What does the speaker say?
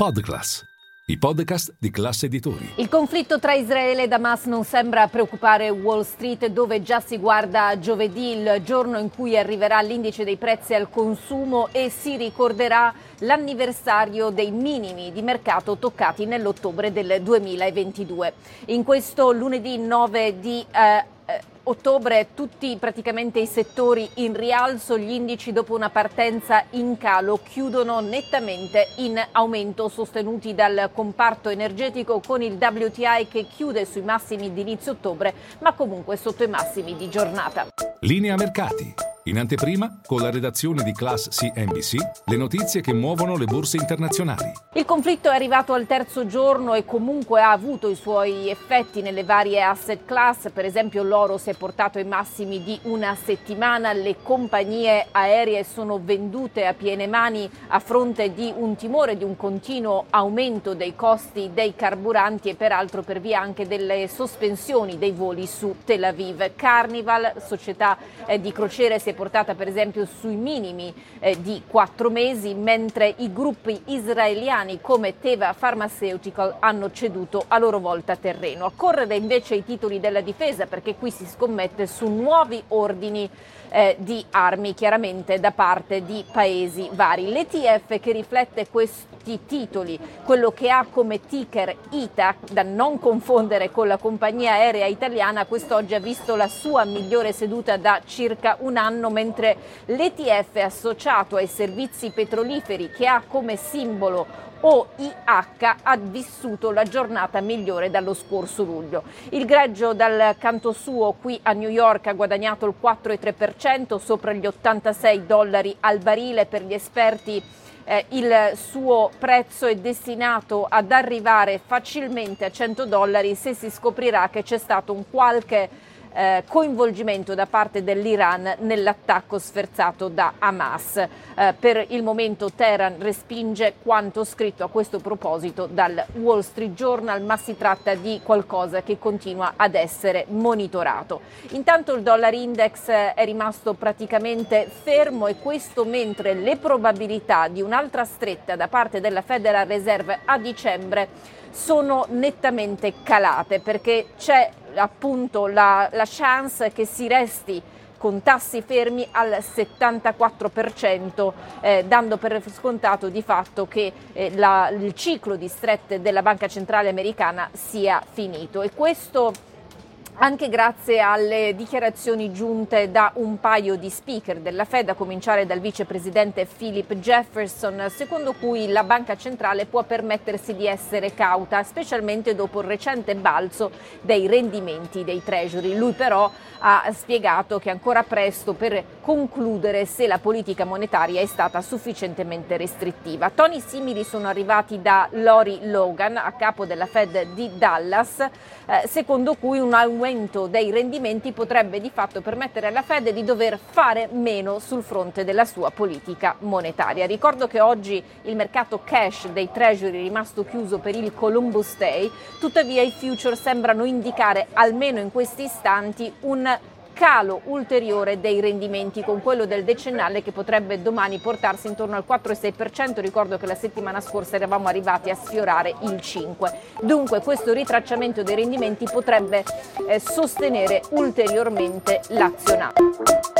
Podclass, i podcast di classe editori. Il conflitto tra Israele e Hamas non sembra preoccupare Wall Street, dove già si guarda giovedì, il giorno in cui arriverà l'indice dei prezzi al consumo e si ricorderà l'anniversario dei minimi di mercato toccati nell'ottobre del 2022. In questo lunedì 9 di eh, ottobre tutti praticamente i settori in rialzo, gli indici dopo una partenza in calo chiudono nettamente in aumento sostenuti dal comparto energetico con il WTI che chiude sui massimi di inizio ottobre ma comunque sotto i massimi di giornata. Linea mercati. In anteprima, con la redazione di Class CNBC, le notizie che muovono le borse internazionali. Il conflitto è arrivato al terzo giorno e comunque ha avuto i suoi effetti nelle varie asset class, per esempio l'oro si è portato ai massimi di una settimana, le compagnie aeree sono vendute a piene mani a fronte di un timore di un continuo aumento dei costi dei carburanti e peraltro per via anche delle sospensioni dei voli su Tel Aviv. Carnival, società eh, di crociere, si è portata per esempio sui minimi eh, di quattro mesi, mentre i gruppi israeliani come Teva Pharmaceutical hanno ceduto a loro volta terreno. A correre invece i titoli della difesa perché qui si scommette su nuovi ordini eh, di armi, chiaramente da parte di paesi vari. L'ETF che riflette questi titoli, quello che ha come ticker ITA, da non confondere con la compagnia aerea italiana, quest'oggi ha visto la sua migliore seduta da circa un anno mentre l'ETF associato ai servizi petroliferi che ha come simbolo OIH ha vissuto la giornata migliore dallo scorso luglio. Il greggio dal canto suo qui a New York ha guadagnato il 4,3% sopra gli 86 dollari al barile per gli esperti eh, il suo prezzo è destinato ad arrivare facilmente a 100 dollari se si scoprirà che c'è stato un qualche eh, coinvolgimento da parte dell'Iran nell'attacco sferzato da Hamas. Eh, per il momento Teheran respinge quanto scritto a questo proposito dal Wall Street Journal, ma si tratta di qualcosa che continua ad essere monitorato. Intanto il dollar index è rimasto praticamente fermo e questo mentre le probabilità di un'altra stretta da parte della Federal Reserve a dicembre sono nettamente calate perché c'è appunto la, la chance che si resti con tassi fermi al 74%, eh, dando per scontato di fatto che eh, la, il ciclo di strette della Banca Centrale Americana sia finito. E questo anche grazie alle dichiarazioni giunte da un paio di speaker della Fed, a cominciare dal vicepresidente Philip Jefferson, secondo cui la banca centrale può permettersi di essere cauta, specialmente dopo il recente balzo dei rendimenti dei treasury. Lui però ha spiegato che ancora presto per concludere se la politica monetaria è stata sufficientemente restrittiva. Toni simili sono arrivati da Lori Logan, a capo della Fed di Dallas, eh, secondo cui un aumento dei rendimenti potrebbe di fatto permettere alla Fed di dover fare meno sul fronte della sua politica monetaria. Ricordo che oggi il mercato cash dei treasury è rimasto chiuso per il Columbus Day, tuttavia i future sembrano indicare almeno in questi istanti un calo ulteriore dei rendimenti con quello del decennale che potrebbe domani portarsi intorno al 4,6%. Ricordo che la settimana scorsa eravamo arrivati a sfiorare il 5%. Dunque questo ritracciamento dei rendimenti potrebbe eh, sostenere ulteriormente l'azionario.